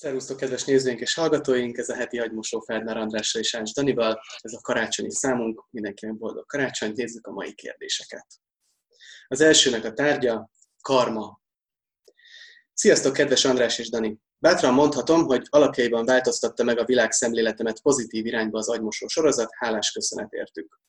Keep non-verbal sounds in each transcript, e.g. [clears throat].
Szervusztok, kedves nézőink és hallgatóink! Ez a heti agymosó Ferdinand Andrással és Áns Danival. Ez a karácsonyi számunk. Mindenkinek boldog karácsonyt. Nézzük a mai kérdéseket. Az elsőnek a tárgya karma. Sziasztok, kedves András és Dani! Bátran mondhatom, hogy alapjaiban változtatta meg a világ szemléletemet pozitív irányba az agymosó sorozat, hálás köszönet értük.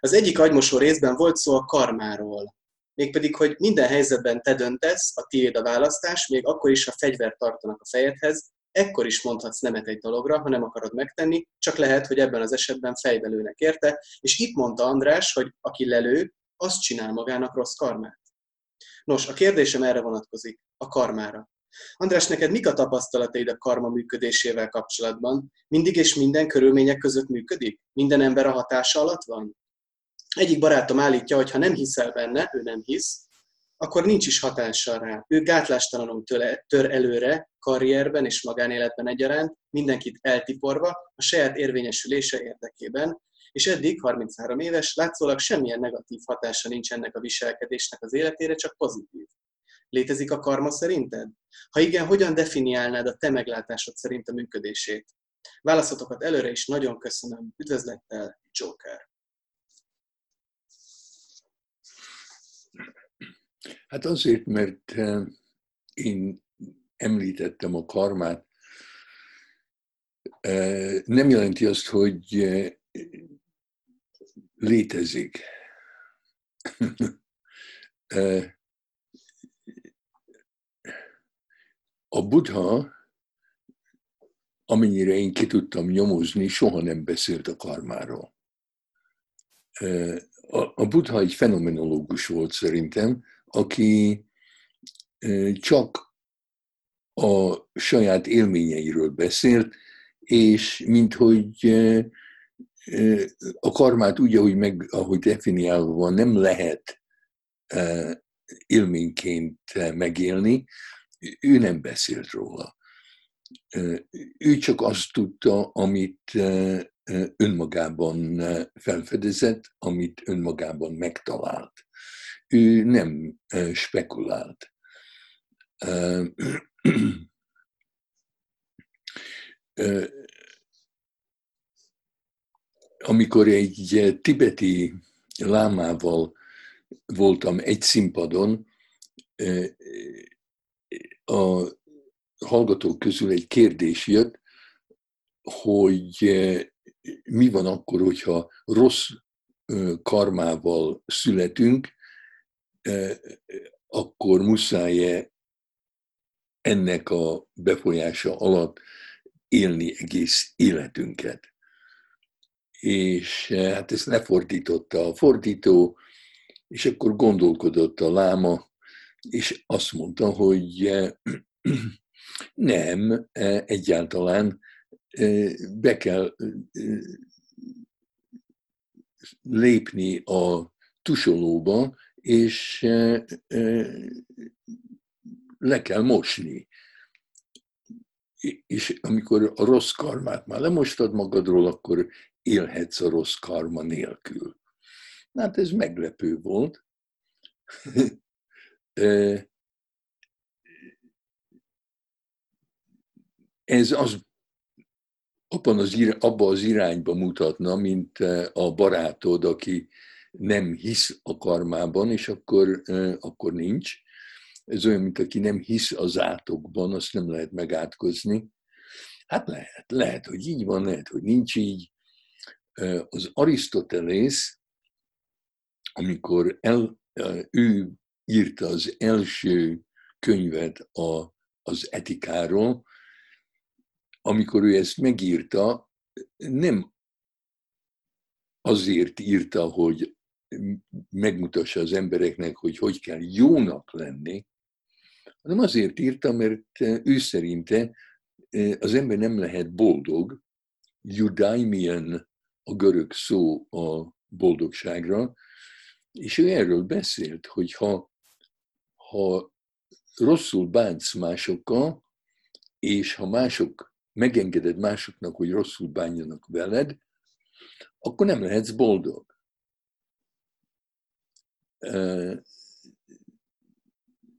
Az egyik agymosó részben volt szó a karmáról, mégpedig, hogy minden helyzetben te döntesz, a tiéd a választás, még akkor is, ha fegyvert tartanak a fejedhez, ekkor is mondhatsz nemet egy dologra, ha nem akarod megtenni, csak lehet, hogy ebben az esetben fejbelőnek érte, és itt mondta András, hogy aki lelő, azt csinál magának rossz karmát. Nos, a kérdésem erre vonatkozik, a karmára. András, neked mik a tapasztalataid a karma működésével kapcsolatban? Mindig és minden körülmények között működik? Minden ember a hatása alatt van? Egyik barátom állítja, hogy ha nem hiszel benne, ő nem hisz, akkor nincs is hatással rá. Ő gátlástalanul tör előre, karrierben és magánéletben egyaránt, mindenkit eltiporva, a saját érvényesülése érdekében, és eddig, 33 éves, látszólag semmilyen negatív hatása nincs ennek a viselkedésnek az életére, csak pozitív. Létezik a karma szerinted? Ha igen, hogyan definiálnád a te meglátásod szerint a működését? Válaszatokat előre is nagyon köszönöm. Üdvözlettel, Joker! Hát azért, mert eh, én említettem a karmát, eh, nem jelenti azt, hogy eh, létezik. [laughs] A Buddha, amennyire én ki tudtam nyomozni, soha nem beszélt a karmáról. A Buddha egy fenomenológus volt szerintem, aki csak a saját élményeiről beszélt, és minthogy a karmát úgy, ahogy, meg, ahogy definiálva van, nem lehet élményként megélni, ő nem beszélt róla. Ő csak azt tudta, amit önmagában felfedezett, amit önmagában megtalált. Ő nem spekulált. Amikor egy tibeti lámával voltam egy színpadon, a hallgatók közül egy kérdés jött, hogy mi van akkor, hogyha rossz karmával születünk, akkor muszáj-e ennek a befolyása alatt élni egész életünket. És hát ezt lefordította a fordító, és akkor gondolkodott a láma, és azt mondta, hogy [clears throat] nem, egyáltalán be kell lépni a tusolóba, és le kell mosni. És amikor a rossz karmát már lemostad magadról, akkor élhetsz a rossz karma nélkül. Hát ez meglepő volt. [laughs] ez az abban az, abba az irányba mutatna, mint a barátod, aki nem hisz a karmában, és akkor, akkor nincs. Ez olyan, mint aki nem hisz az átokban, azt nem lehet megátkozni. Hát lehet, lehet, hogy így van, lehet, hogy nincs így. Az Arisztotelész, amikor el, ő írta az első könyvet a, az etikáról, amikor ő ezt megírta, nem azért írta, hogy megmutassa az embereknek, hogy hogy kell jónak lenni, hanem azért írta, mert ő szerinte az ember nem lehet boldog, judaimian a görög szó a boldogságra, és ő erről beszélt, hogy ha, ha rosszul bánsz másokkal, és ha mások megengeded másoknak, hogy rosszul bánjanak veled, akkor nem lehetsz boldog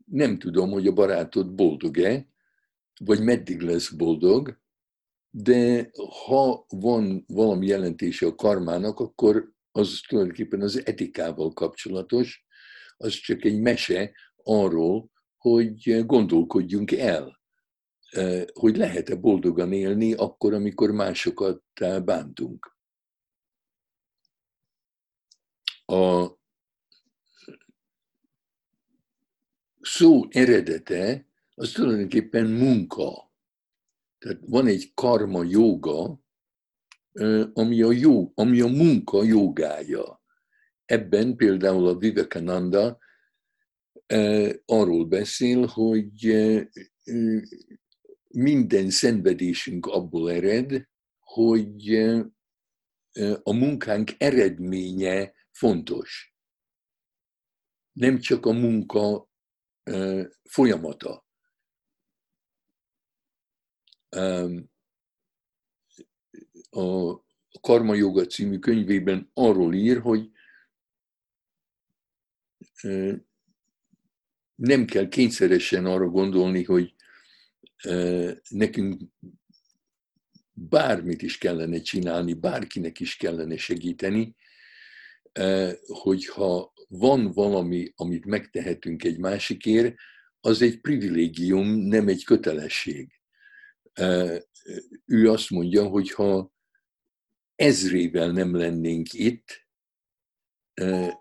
nem tudom, hogy a barátod boldog-e, vagy meddig lesz boldog, de ha van valami jelentése a karmának, akkor az tulajdonképpen az etikával kapcsolatos, az csak egy mese arról, hogy gondolkodjunk el, hogy lehet-e boldogan élni akkor, amikor másokat bántunk. A szó eredete az tulajdonképpen munka. Tehát van egy karma joga, ami a, jó, ami a munka jogája. Ebben például a Vivekananda arról beszél, hogy minden szenvedésünk abból ered, hogy a munkánk eredménye fontos. Nem csak a munka folyamata. A Karma Yoga című könyvében arról ír, hogy nem kell kényszeresen arra gondolni, hogy nekünk bármit is kellene csinálni, bárkinek is kellene segíteni, hogyha van valami, amit megtehetünk egy másikért, az egy privilégium, nem egy kötelesség. Ő azt mondja, hogy ha ezrével nem lennénk itt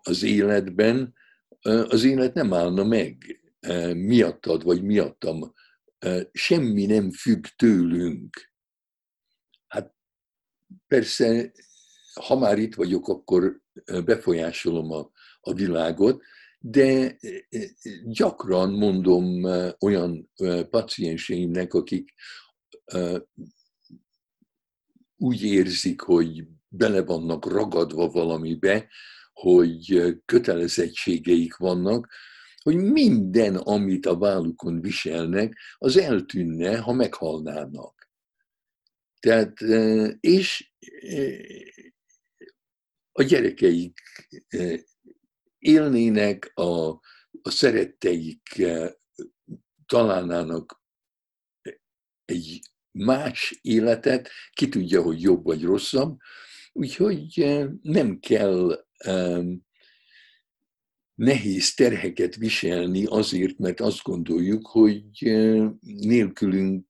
az életben, az élet nem állna meg miattad vagy miattam. Semmi nem függ tőlünk. Hát persze, ha már itt vagyok, akkor befolyásolom a, a világot, de gyakran mondom olyan pacienseimnek, akik úgy érzik, hogy bele vannak ragadva valamibe, hogy kötelezettségeik vannak, hogy minden, amit a vállukon viselnek, az eltűnne, ha meghalnának. Tehát, és a gyerekeik élnének, a, a szeretteik találnának egy más életet, ki tudja, hogy jobb vagy rosszabb, úgyhogy nem kell nehéz terheket viselni azért, mert azt gondoljuk, hogy nélkülünk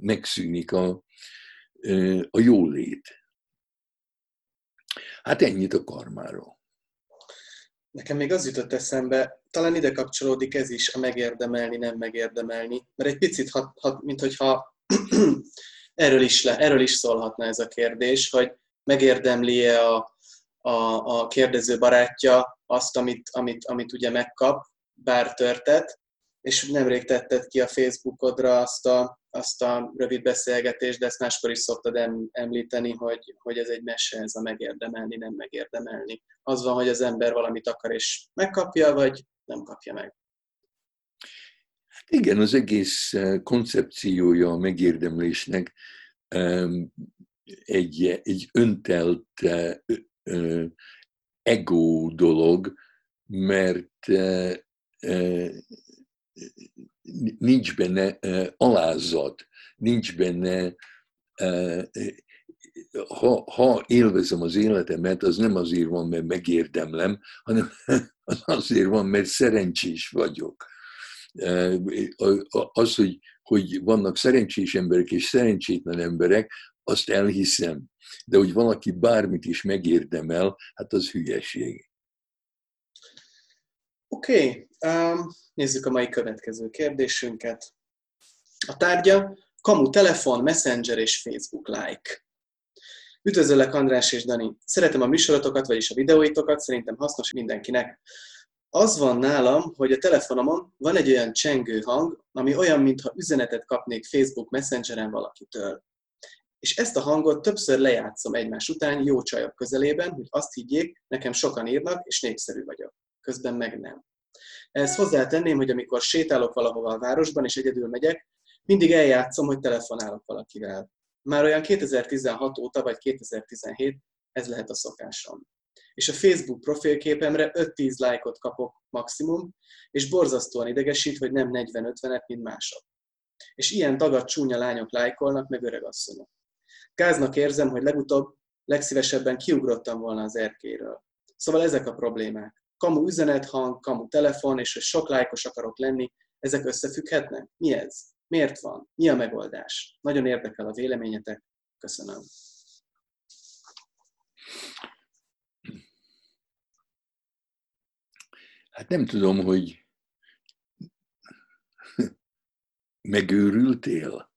megszűnik a, a jólét. Hát ennyit a karmáról. Nekem még az jutott eszembe, talán ide kapcsolódik ez is, a megérdemelni, nem megérdemelni. Mert egy picit, ha, ha, mint hogyha [clears throat] erről is, le, erről is szólhatna ez a kérdés, hogy megérdemli-e a, a, a kérdező barátja azt, amit, amit, amit ugye megkap, bár törtet, és nemrég tetted ki a Facebookodra azt a, azt a rövid beszélgetést, de ezt máskor is szoktad em, említeni, hogy, hogy ez egy mese, ez a megérdemelni, nem megérdemelni. Az van, hogy az ember valamit akar és megkapja, vagy nem kapja meg. Igen, az egész eh, koncepciója a megérdemlésnek egy, egy öntelt eh, ego dolog, mert nincs benne alázat, nincs benne, ha, ha élvezem az életemet, az nem azért van, mert megérdemlem, hanem [laughs] az azért van, mert szerencsés vagyok. Az, hogy, hogy vannak szerencsés emberek és szerencsétlen emberek, azt elhiszem. De hogy valaki bármit is megérdemel, hát az hülyeség. Oké, okay. um, nézzük a mai következő kérdésünket. A tárgya kamu telefon, messenger és Facebook like. Üdvözöllek András és Dani. Szeretem a műsorotokat, vagyis a videóitokat, szerintem hasznos mindenkinek. Az van nálam, hogy a telefonomon van egy olyan csengő hang, ami olyan, mintha üzenetet kapnék Facebook Messengeren valakitől és ezt a hangot többször lejátszom egymás után jó csajok közelében, hogy azt higgyék, nekem sokan írnak, és népszerű vagyok. Közben meg nem. Ehhez hozzátenném, hogy amikor sétálok valahova a városban, és egyedül megyek, mindig eljátszom, hogy telefonálok valakivel. Már olyan 2016 óta, vagy 2017 ez lehet a szokásom. És a Facebook profilképemre 5-10 lájkot kapok maximum, és borzasztóan idegesít, hogy nem 40-50-et, mint mások. és ilyen tagad csúnya lányok lájkolnak, meg öregasszonyok. Gáznak érzem, hogy legutóbb legszívesebben kiugrottam volna az erkéről. Szóval ezek a problémák. Kamu üzenethang, kamu telefon, és hogy sok lájkos akarok lenni, ezek összefügghetnek? Mi ez? Miért van? Mi a megoldás? Nagyon érdekel a véleményetek. Köszönöm. Hát nem tudom, hogy megőrültél,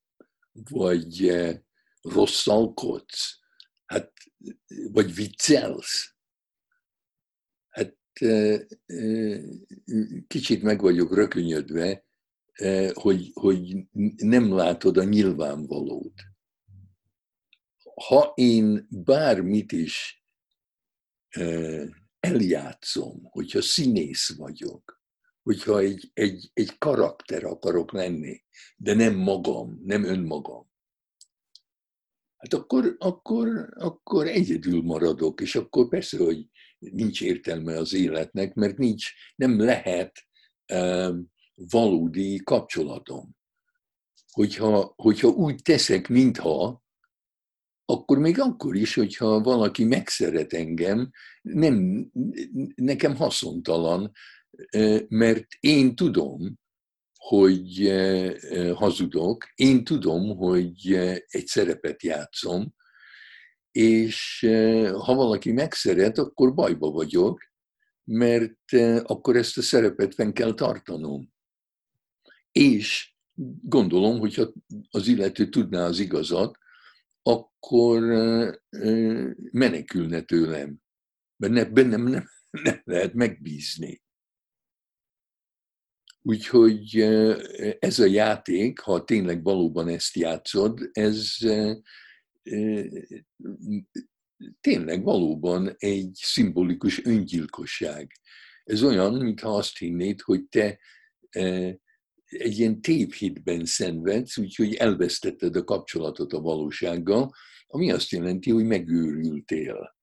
vagy eh, rosszalkodsz, hát, vagy viccelsz. Eh, eh, kicsit meg vagyok rökönyödve, hogy, hogy nem látod a nyilvánvalót. Ha én bármit is eljátszom, hogyha színész vagyok, hogyha egy, egy, egy karakter akarok lenni, de nem magam, nem önmagam, hát akkor, akkor, akkor egyedül maradok, és akkor persze, hogy nincs értelme az életnek, mert nincs, nem lehet valódi kapcsolatom. Hogyha, hogyha úgy teszek, mintha, akkor még akkor is, hogyha valaki megszeret engem, nem, nekem haszontalan, mert én tudom, hogy hazudok, én tudom, hogy egy szerepet játszom, és ha valaki megszeret, akkor bajba vagyok, mert akkor ezt a szerepet fenn kell tartanom. És gondolom, hogyha az illető tudná az igazat, akkor menekülne tőlem. Mert bennem nem, [laughs] nem lehet megbízni. Úgyhogy ez a játék, ha tényleg valóban ezt játszod, ez tényleg valóban egy szimbolikus öngyilkosság. Ez olyan, mintha azt hinnéd, hogy te egy ilyen tévhitben szenvedsz, úgyhogy elvesztetted a kapcsolatot a valósággal, ami azt jelenti, hogy megőrültél.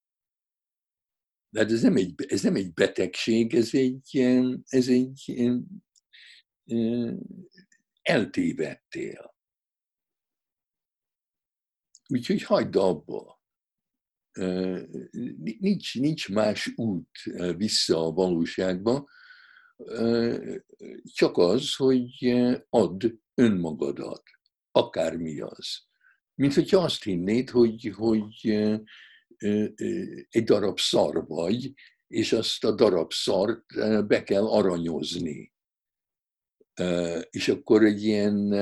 De hát ez nem egy, ez nem egy betegség, ez egy, ez egy eltévedtél. Úgyhogy hagyd abba. Nincs, nincs más út vissza a valóságba, csak az, hogy add önmagadat, akármi az. Mint hogyha azt hinnéd, hogy, hogy egy darab szar vagy, és azt a darab szart be kell aranyozni. És akkor egy ilyen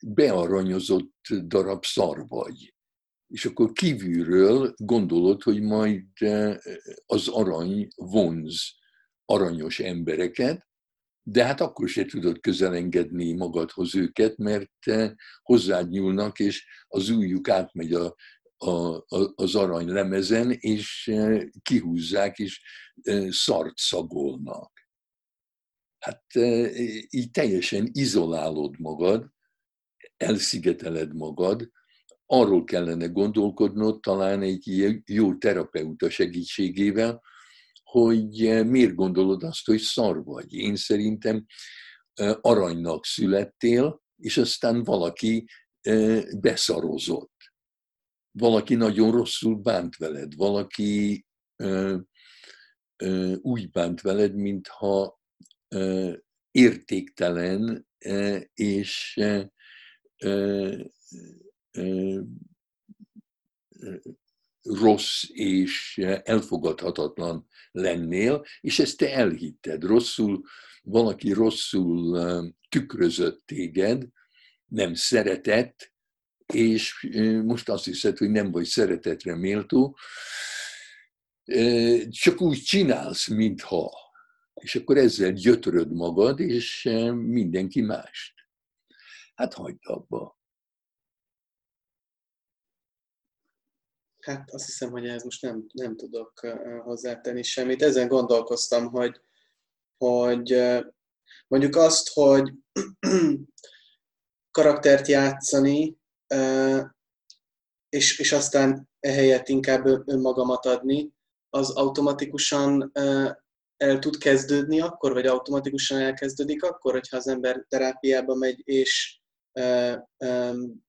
bearanyozott darab szar vagy és akkor kívülről gondolod, hogy majd eh, az arany vonz aranyos embereket, de hát akkor se tudod közelengedni magadhoz őket, mert eh, hozzád nyúlnak, és az ujjuk átmegy a, a, a, az arany lemezen, és eh, kihúzzák, és szart szagolnak. Hát így teljesen izolálod magad, elszigeteled magad, arról kellene gondolkodnod talán egy jó terapeuta segítségével, hogy miért gondolod azt, hogy szar vagy. Én szerintem aranynak születtél, és aztán valaki beszarozott. Valaki nagyon rosszul bánt veled, valaki úgy bánt veled, mintha értéktelen és rossz és elfogadhatatlan lennél, és ezt te elhitted. Rosszul, valaki rosszul tükrözött téged, nem szeretett, és most azt hiszed, hogy nem vagy szeretetre méltó, csak úgy csinálsz, mintha. És akkor ezzel gyötöröd magad, és mindenki mást. Hát hagyd abba. Hát azt hiszem, hogy ez most nem, nem tudok hozzátenni semmit. Ezen gondolkoztam, hogy, hogy mondjuk azt, hogy [clears throat] karaktert játszani, és, és aztán ehelyett inkább önmagamat adni, az automatikusan el tud kezdődni akkor, vagy automatikusan elkezdődik akkor, hogyha az ember terápiába megy, és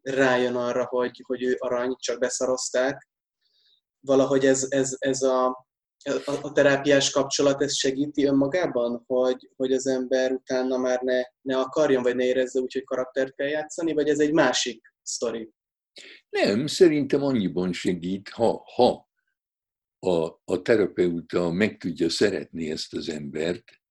rájön arra, hogy, hogy ő arany, csak beszarozták. Valahogy ez, ez, ez a, a, a terápiás kapcsolat ez segíti önmagában, hogy, hogy az ember utána már ne, ne akarjon, vagy ne érezze úgy, hogy karaktert kell játszani, vagy ez egy másik sztori? Nem, szerintem annyiban segít, ha, ha a, a terapeuta meg tudja szeretni ezt az embert,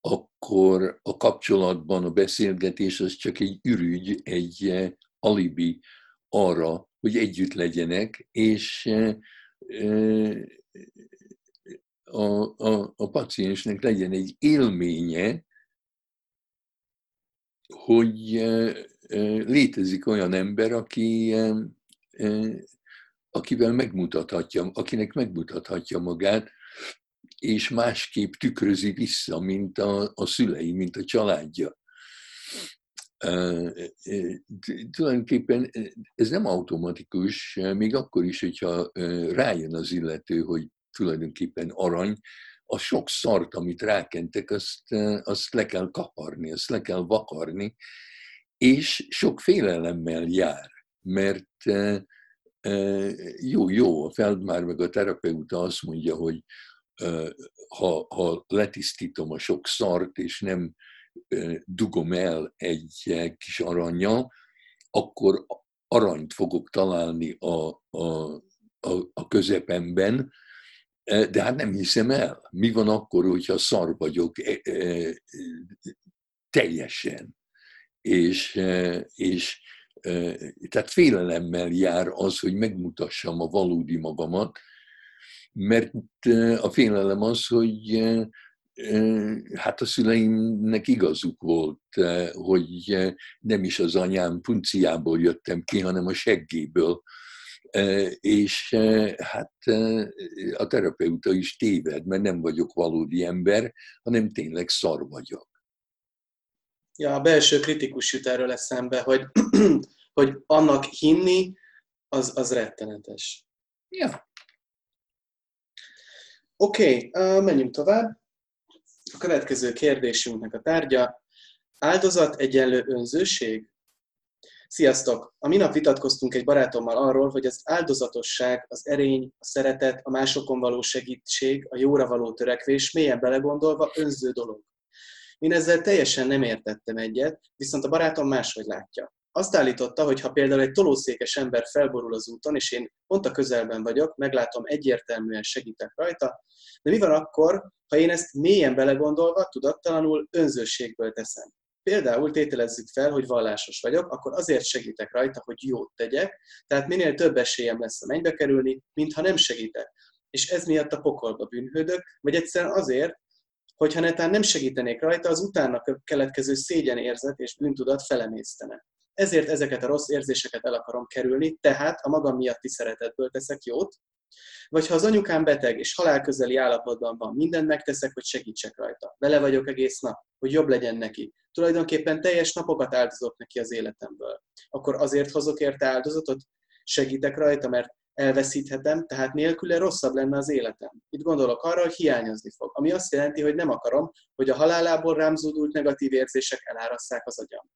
akkor a kapcsolatban a beszélgetés az csak egy ürügy, egy eh, alibi arra, hogy együtt legyenek, és eh, eh, a, a, a paciensnek legyen egy élménye, hogy létezik olyan ember, aki, akivel megmutathatja, akinek megmutathatja magát, és másképp tükrözi vissza, mint a, a szülei, mint a családja. Tulajdonképpen ez nem automatikus, még akkor is, hogyha rájön az illető, hogy tulajdonképpen arany, a sok szart, amit rákentek, azt, azt le kell kaparni, azt le kell vakarni, és sok félelemmel jár, mert jó, jó, a Feldmár meg a terapeuta azt mondja, hogy ha, ha letisztítom a sok szart, és nem dugom el egy kis aranyjal, akkor aranyt fogok találni a, a, a, a közepemben, de hát nem hiszem el. Mi van akkor, hogyha szar vagyok e, e, teljesen? És, és tehát félelemmel jár az, hogy megmutassam a valódi magamat, mert a félelem az, hogy hát a szüleimnek igazuk volt, hogy nem is az anyám punciából jöttem ki, hanem a seggéből. És hát a terapeuta is téved, mert nem vagyok valódi ember, hanem tényleg szar vagyok. Ja, a belső kritikus jut erről eszembe, hogy, [clears throat] hogy annak hinni, az, az rettenetes. Ja. Oké, okay, menjünk tovább. A következő kérdésünknek a tárgya, áldozat egyenlő önzőség? Sziasztok! A minap vitatkoztunk egy barátommal arról, hogy az áldozatosság, az erény, a szeretet, a másokon való segítség, a jóra való törekvés mélyen belegondolva önző dolog. Én ezzel teljesen nem értettem egyet, viszont a barátom máshogy látja. Azt állította, hogy ha például egy tolószékes ember felborul az úton, és én pont a közelben vagyok, meglátom, egyértelműen segítek rajta, de mi van akkor, ha én ezt mélyen belegondolva, tudattalanul önzőségből teszem? Például tételezzük fel, hogy vallásos vagyok, akkor azért segítek rajta, hogy jót tegyek, tehát minél több esélyem lesz a mennybe kerülni, mint ha nem segítek. És ez miatt a pokolba bűnhődök, vagy egyszerűen azért, hogyha netán nem segítenék rajta, az utána keletkező szégyenérzet és bűntudat felemésztene. Ezért ezeket a rossz érzéseket el akarom kerülni, tehát a magam miatti szeretetből teszek jót, vagy ha az anyukám beteg és halálközeli állapotban van, mindent megteszek, hogy segítsek rajta. Vele vagyok egész nap, hogy jobb legyen neki. Tulajdonképpen teljes napokat áldozok neki az életemből. Akkor azért hozok érte áldozatot? Segítek rajta, mert elveszíthetem, tehát nélküle rosszabb lenne az életem. Itt gondolok arra, hogy hiányozni fog, ami azt jelenti, hogy nem akarom, hogy a halálából rám zúdult negatív érzések elárasszák az agyam.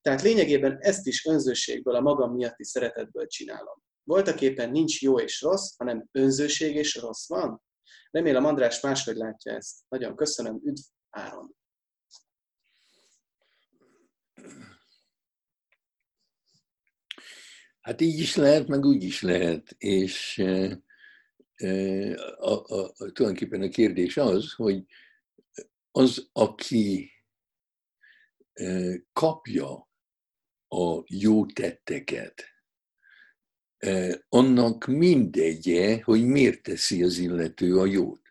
Tehát lényegében ezt is önzőségből, a magam miatti szeretetből csinálom. Voltak éppen nincs jó és rossz, hanem önzőség és rossz van. Remélem András máshogy látja ezt. Nagyon köszönöm, üdv Áron! Hát így is lehet, meg úgy is lehet. És e, a, a, a, tulajdonképpen a kérdés az, hogy az, aki e, kapja a jó tetteket, annak mindegye, hogy miért teszi az illető a jót.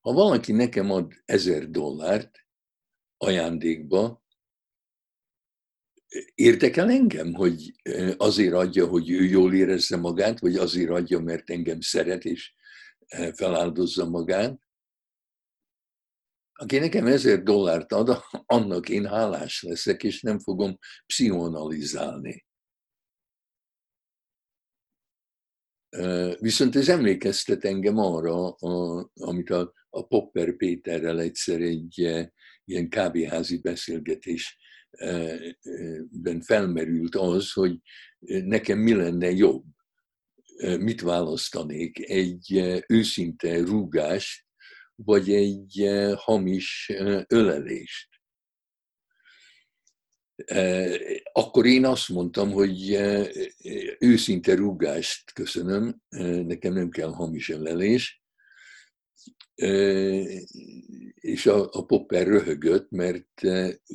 Ha valaki nekem ad ezer dollárt ajándékba, érdekel engem, hogy azért adja, hogy ő jól érezze magát, vagy azért adja, mert engem szeret és feláldozza magát. Aki nekem ezer dollárt ad, [laughs] annak én hálás leszek, és nem fogom pszichonalizálni. Viszont ez emlékeztet engem arra, amit a, Popper Péterrel egyszer egy ilyen kávéházi beszélgetésben felmerült az, hogy nekem mi lenne jobb, mit választanék, egy őszinte rúgást, vagy egy hamis ölelést. Akkor én azt mondtam, hogy őszinte rúgást köszönöm, nekem nem kell hamis ölelés, és a, a Popper röhögött, mert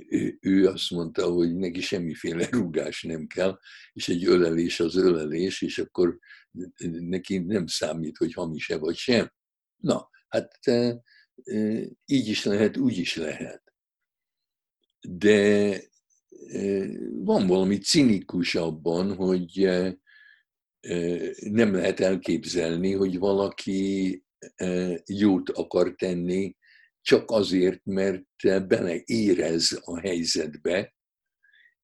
ő, ő azt mondta, hogy neki semmiféle [laughs] rúgás nem kell, és egy ölelés az ölelés, és akkor neki nem számít, hogy hamis-e vagy sem. Na, hát így is lehet, úgy is lehet. De van valami cinikus abban, hogy nem lehet elképzelni, hogy valaki jót akar tenni, csak azért, mert beleérez a helyzetbe,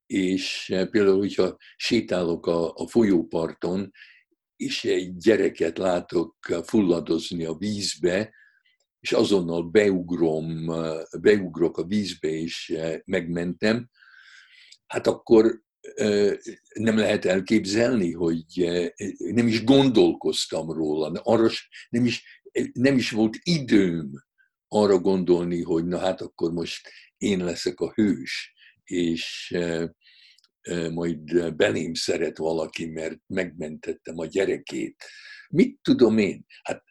és például, hogyha sétálok a, a folyóparton, és egy gyereket látok fulladozni a vízbe, és azonnal beugrom, beugrok a vízbe, és megmentem, hát akkor nem lehet elképzelni, hogy nem is gondolkoztam róla, arra nem is, nem is volt időm arra gondolni, hogy na hát akkor most én leszek a hős, és majd belém szeret valaki, mert megmentettem a gyerekét. Mit tudom én? Hát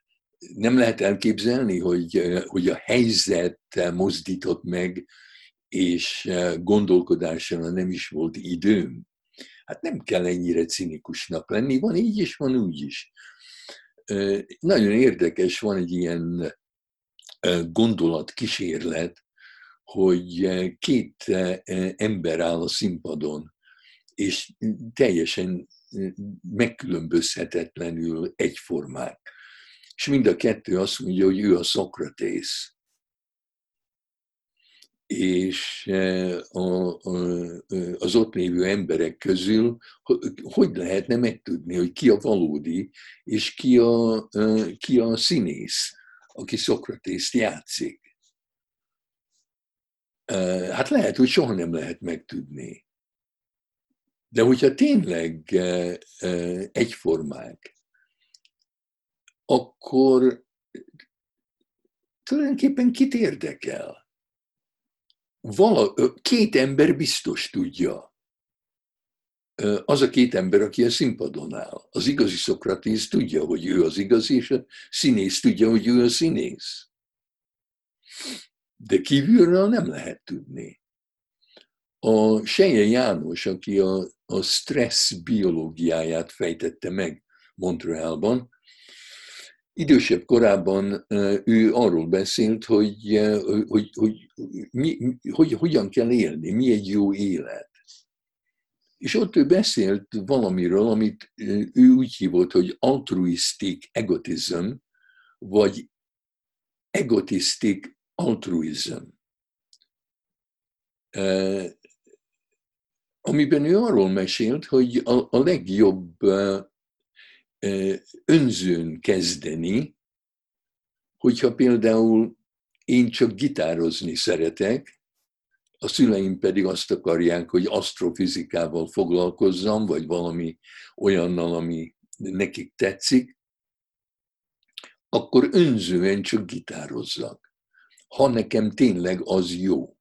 nem lehet elképzelni, hogy, hogy a helyzet mozdított meg, és gondolkodásra nem is volt időm. Hát nem kell ennyire cinikusnak lenni, van így is, van úgy is. Nagyon érdekes, van egy ilyen gondolatkísérlet, hogy két ember áll a színpadon, és teljesen megkülönbözhetetlenül egyformák. És mind a kettő azt mondja, hogy ő a Szokratész. És az ott lévő emberek közül hogy lehetne megtudni, hogy ki a valódi, és ki a, ki a színész, aki Szokratészt játszik. Hát lehet, hogy soha nem lehet megtudni. De hogyha tényleg egyformák, akkor tulajdonképpen kit érdekel? Vala, két ember biztos tudja. Az a két ember, aki a színpadon áll. Az igazi Szokratész tudja, hogy ő az igazi, és a színész tudja, hogy ő a színész. De kívülről nem lehet tudni. A Seje János, aki a, a stressz biológiáját fejtette meg Montrealban, idősebb korában ő arról beszélt, hogy, hogy, hogy, mi, hogy hogyan kell élni, mi egy jó élet. És ott ő beszélt valamiről, amit ő úgy hívott, hogy altruistic egotism, vagy egotistic altruism amiben ő arról mesélt, hogy a, a legjobb önzőn kezdeni, hogyha például én csak gitározni szeretek, a szüleim pedig azt akarják, hogy asztrofizikával foglalkozzam, vagy valami olyannal, ami nekik tetszik, akkor önzően csak gitározzak. Ha nekem tényleg az jó.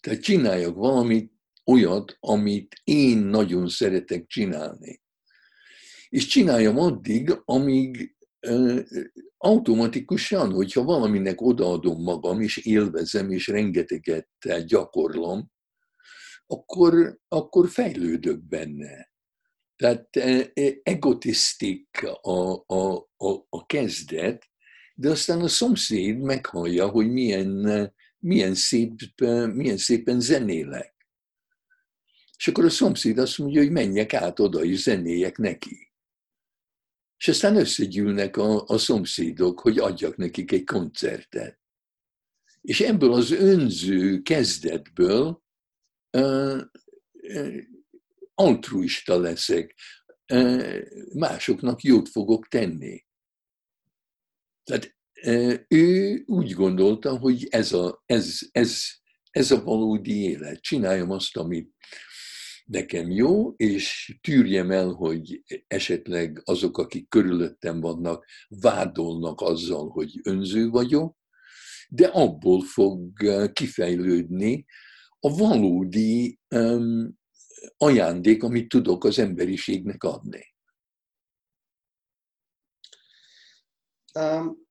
Tehát csináljak valamit, olyat, amit én nagyon szeretek csinálni. És csináljam addig, amíg automatikusan, hogyha valaminek odaadom magam, és élvezem, és rengeteget gyakorlom, akkor, akkor fejlődök benne. Tehát egotisztik a, a, a, a kezdet, de aztán a szomszéd meghallja, hogy milyen, milyen, szép, milyen szépen zenélek. És akkor a szomszéd azt mondja, hogy menjek át oda, és zenéjek neki. És aztán összegyűlnek a, a szomszédok, hogy adjak nekik egy koncertet. És ebből az önző kezdetből uh, uh, altruista leszek. másoknak jót fogok tenni. Tehát ő úgy gondolta, hogy ez a, ez, ez, ez a valódi élet. Csináljam azt, amit nekem jó, és tűrjem el, hogy esetleg azok, akik körülöttem vannak, vádolnak azzal, hogy önző vagyok, de abból fog kifejlődni a valódi um, ajándék, amit tudok az emberiségnek adni. Um,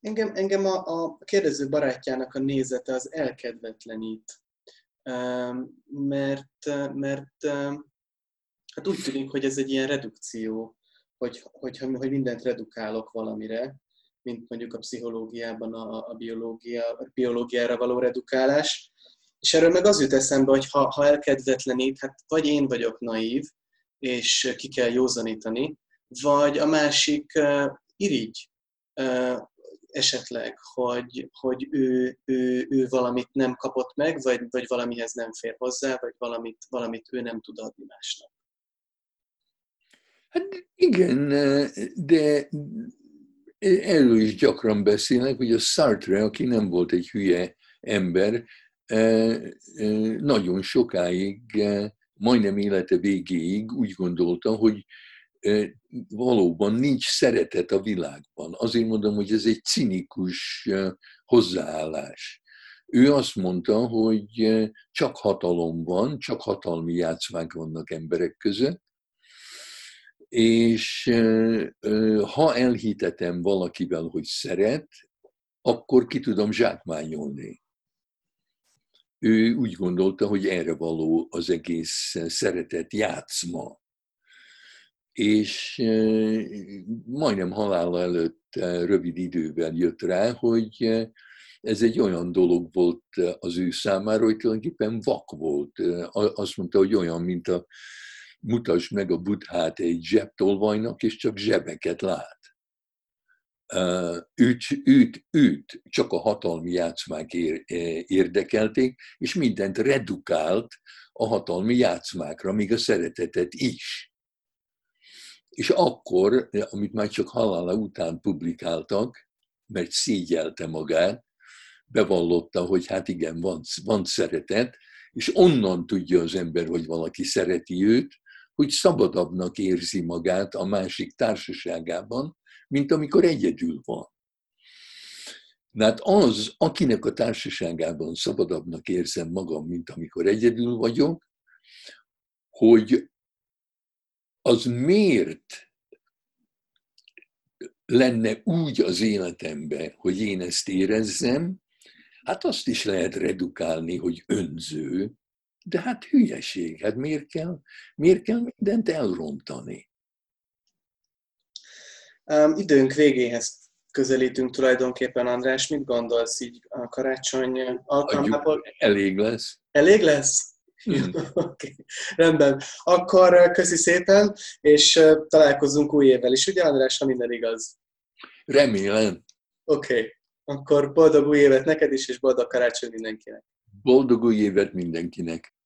engem, engem a, a kérdező barátjának a nézete az elkedvetlenít, mert, mert um, hát úgy tűnik, hogy ez egy ilyen redukció, hogy, hogy, hogy mindent redukálok valamire, mint mondjuk a pszichológiában a, a, biológia, a biológiára való redukálás. És erről meg az jut eszembe, hogy ha, ha elkedvetlenít, hát vagy én vagyok naív, és ki kell józanítani, vagy a másik uh, irigy uh, esetleg, hogy, hogy ő, ő, ő valamit nem kapott meg, vagy, vagy valamihez nem fér hozzá, vagy valamit, valamit ő nem tud adni másnak. Hát igen, de erről is gyakran beszélnek, hogy a Sartre, aki nem volt egy hülye ember, nagyon sokáig, majdnem élete végéig úgy gondolta, hogy valóban nincs szeretet a világban. Azért mondom, hogy ez egy cinikus hozzáállás. Ő azt mondta, hogy csak hatalom van, csak hatalmi játszmák vannak emberek között, és ha elhitetem valakivel, hogy szeret, akkor ki tudom zsákmányolni. Ő úgy gondolta, hogy erre való az egész szeretet játszma. És majdnem halála előtt rövid idővel jött rá, hogy ez egy olyan dolog volt az ő számára, hogy tulajdonképpen vak volt. Azt mondta, hogy olyan, mint a mutasd meg a buddhát egy zsebtolvajnak, és csak zsebeket lát. Őt, őt, őt csak a hatalmi játszmák érdekelték, és mindent redukált a hatalmi játszmákra, még a szeretetet is. És akkor, amit már csak halála után publikáltak, mert szégyelte magát, bevallotta, hogy hát igen, van, van szeretet, és onnan tudja az ember, hogy valaki szereti őt, hogy szabadabbnak érzi magát a másik társaságában, mint amikor egyedül van. Hát az, akinek a társaságában szabadabbnak érzem magam, mint amikor egyedül vagyok, hogy az miért lenne úgy az életemben, hogy én ezt érezzem, hát azt is lehet redukálni, hogy önző, de hát hülyeség, hát miért kell, miért kell mindent elrontani? Um, időnk végéhez közelítünk tulajdonképpen, András. Mit gondolsz így a karácsony alkalmából? Elég lesz. Elég lesz? [laughs] Okay. Rendben. Akkor köszi szépen, és találkozunk új évvel is, ugye András, ha minden igaz? Remélem. Oké. Okay. Akkor boldog új évet neked is, és boldog karácsony mindenkinek. Boldog új évet mindenkinek.